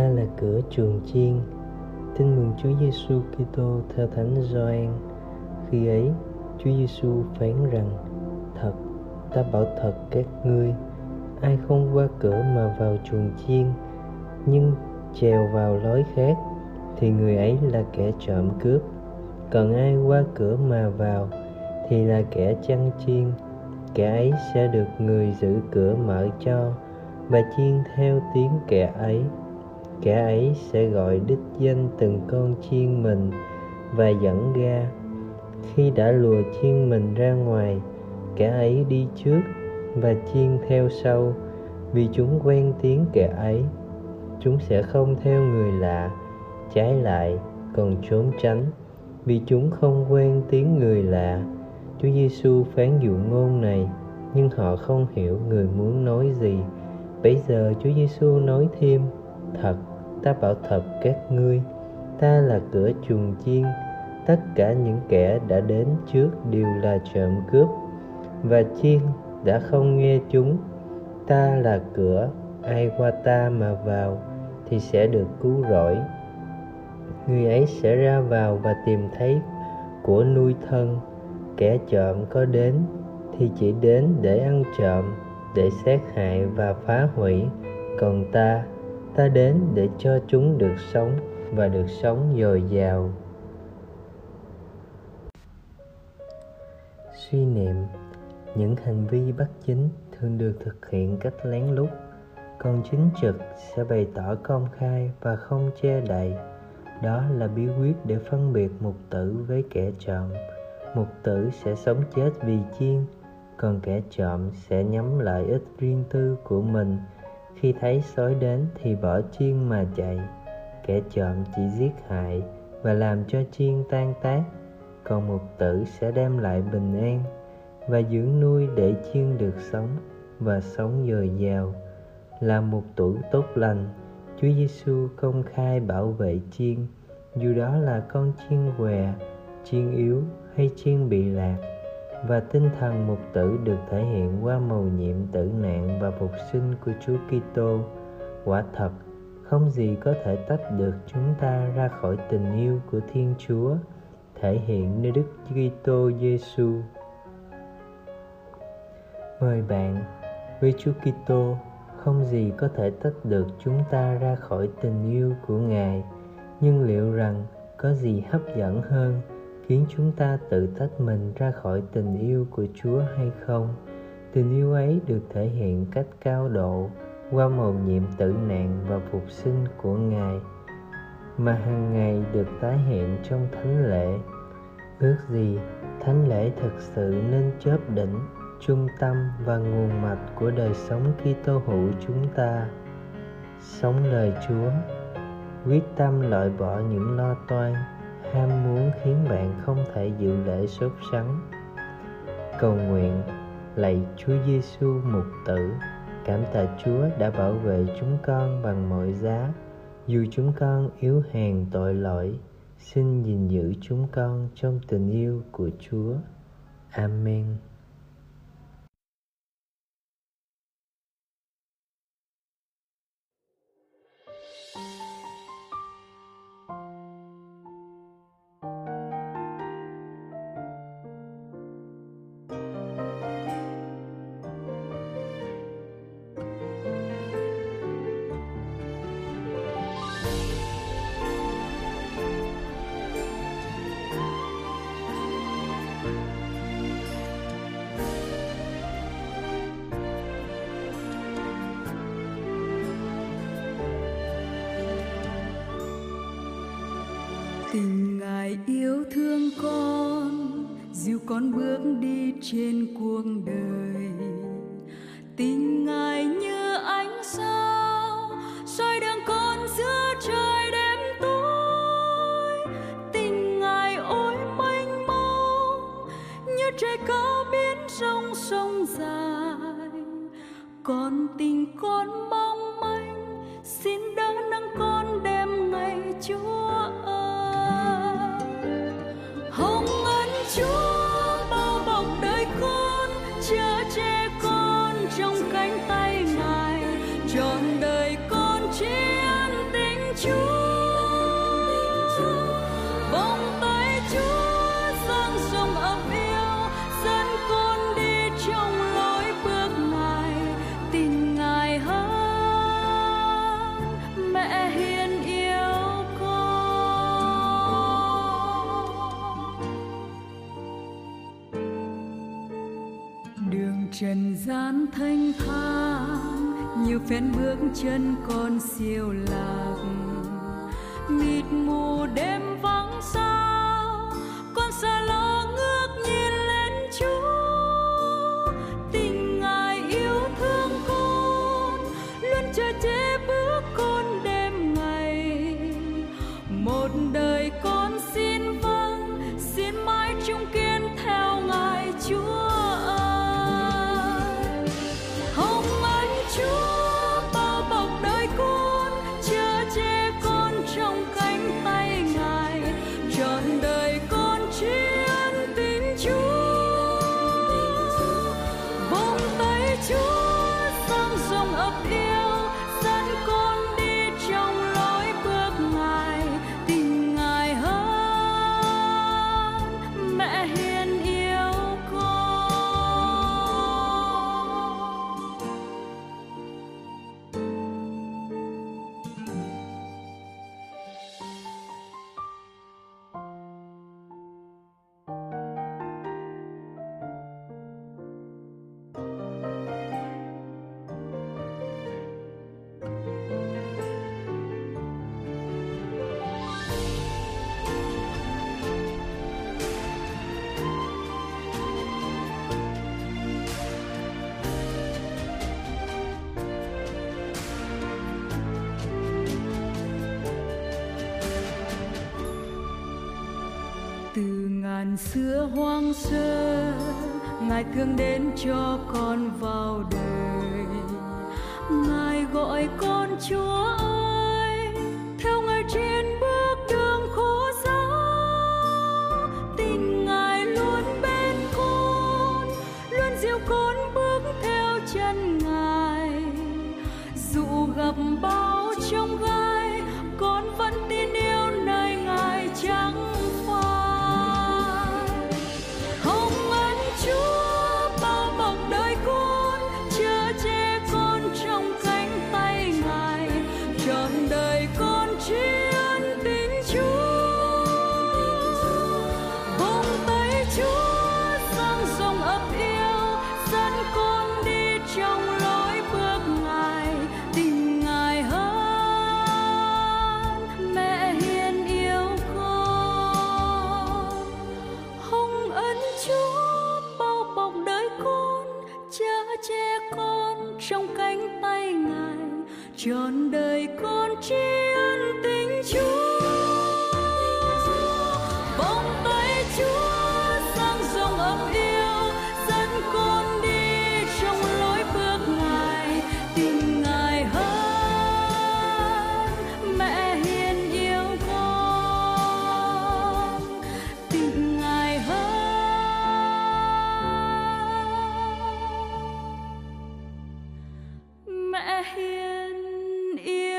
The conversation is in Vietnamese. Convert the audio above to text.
ta là cửa chuồng chiên. Tin mừng Chúa Giêsu Kitô theo Thánh Gioan. Khi ấy, Chúa Giêsu phán rằng, thật, ta bảo thật các ngươi, ai không qua cửa mà vào chuồng chiên, nhưng trèo vào lối khác, thì người ấy là kẻ trộm cướp. Còn ai qua cửa mà vào, thì là kẻ chăn chiên. Kẻ ấy sẽ được người giữ cửa mở cho, và chiên theo tiếng kẻ ấy kẻ ấy sẽ gọi đích danh từng con chiên mình và dẫn ra khi đã lùa chiên mình ra ngoài, kẻ ấy đi trước và chiên theo sau, vì chúng quen tiếng kẻ ấy. Chúng sẽ không theo người lạ, trái lại còn trốn tránh, vì chúng không quen tiếng người lạ. Chúa Giêsu phán dụ ngôn này, nhưng họ không hiểu người muốn nói gì. Bây giờ Chúa Giêsu nói thêm, thật ta bảo thật các ngươi, ta là cửa chuồng chiên, tất cả những kẻ đã đến trước đều là trộm cướp, và chiên đã không nghe chúng. Ta là cửa, ai qua ta mà vào thì sẽ được cứu rỗi. Người ấy sẽ ra vào và tìm thấy của nuôi thân. Kẻ trộm có đến thì chỉ đến để ăn trộm, để sát hại và phá hủy. Còn ta ta đến để cho chúng được sống và được sống dồi dào. Suy niệm, những hành vi bất chính thường được thực hiện cách lén lút. Còn chính trực sẽ bày tỏ công khai và không che đậy. Đó là bí quyết để phân biệt mục tử với kẻ trộm. Mục tử sẽ sống chết vì chiên, còn kẻ trộm sẽ nhắm lợi ích riêng tư của mình khi thấy sói đến thì bỏ chiên mà chạy. Kẻ trộm chỉ giết hại và làm cho chiên tan tác. Còn mục tử sẽ đem lại bình an và dưỡng nuôi để chiên được sống và sống dồi dào. Là một tuổi tốt lành, Chúa Giêsu công khai bảo vệ chiên. Dù đó là con chiên què, chiên yếu hay chiên bị lạc và tinh thần mục tử được thể hiện qua mầu nhiệm tử nạn và phục sinh của Chúa Kitô. Quả thật, không gì có thể tách được chúng ta ra khỏi tình yêu của Thiên Chúa, thể hiện nơi Đức Kitô Giêsu. Mời bạn, với Chúa Kitô, không gì có thể tách được chúng ta ra khỏi tình yêu của Ngài, nhưng liệu rằng có gì hấp dẫn hơn khiến chúng ta tự tách mình ra khỏi tình yêu của Chúa hay không? Tình yêu ấy được thể hiện cách cao độ qua mầu nhiệm tử nạn và phục sinh của Ngài mà hàng ngày được tái hiện trong thánh lễ. Ước gì thánh lễ thực sự nên chớp đỉnh, trung tâm và nguồn mạch của đời sống Kitô hữu chúng ta. Sống lời Chúa, quyết tâm loại bỏ những lo toan, ham muốn khiến bạn không thể dự lễ sốt sắng. Cầu nguyện lạy Chúa Giêsu mục tử. Cảm tạ Chúa đã bảo vệ chúng con bằng mọi giá. Dù chúng con yếu hèn tội lỗi, xin gìn giữ chúng con trong tình yêu của Chúa. Amen. Dìu con bước đi trên cuộc đời, tình ngài như ánh sao, soi đường con giữa trời đêm tối. Tình ngài ôi mênh mông, như trời cao biển rộng sông dài. Còn tình con mong manh, xin đỡ nâng con đêm ngày chúa. Cánh tay ngài trời trần gian thanh thang nhiều phen bước chân còn siêu lạc. Mịt mù đêm vắng ngàn xưa hoang sơ, ngài thương đến cho con vào đời. Ngài gọi con chúa ơi trong cánh tay ngài trọn đời con chiêu أحيا إن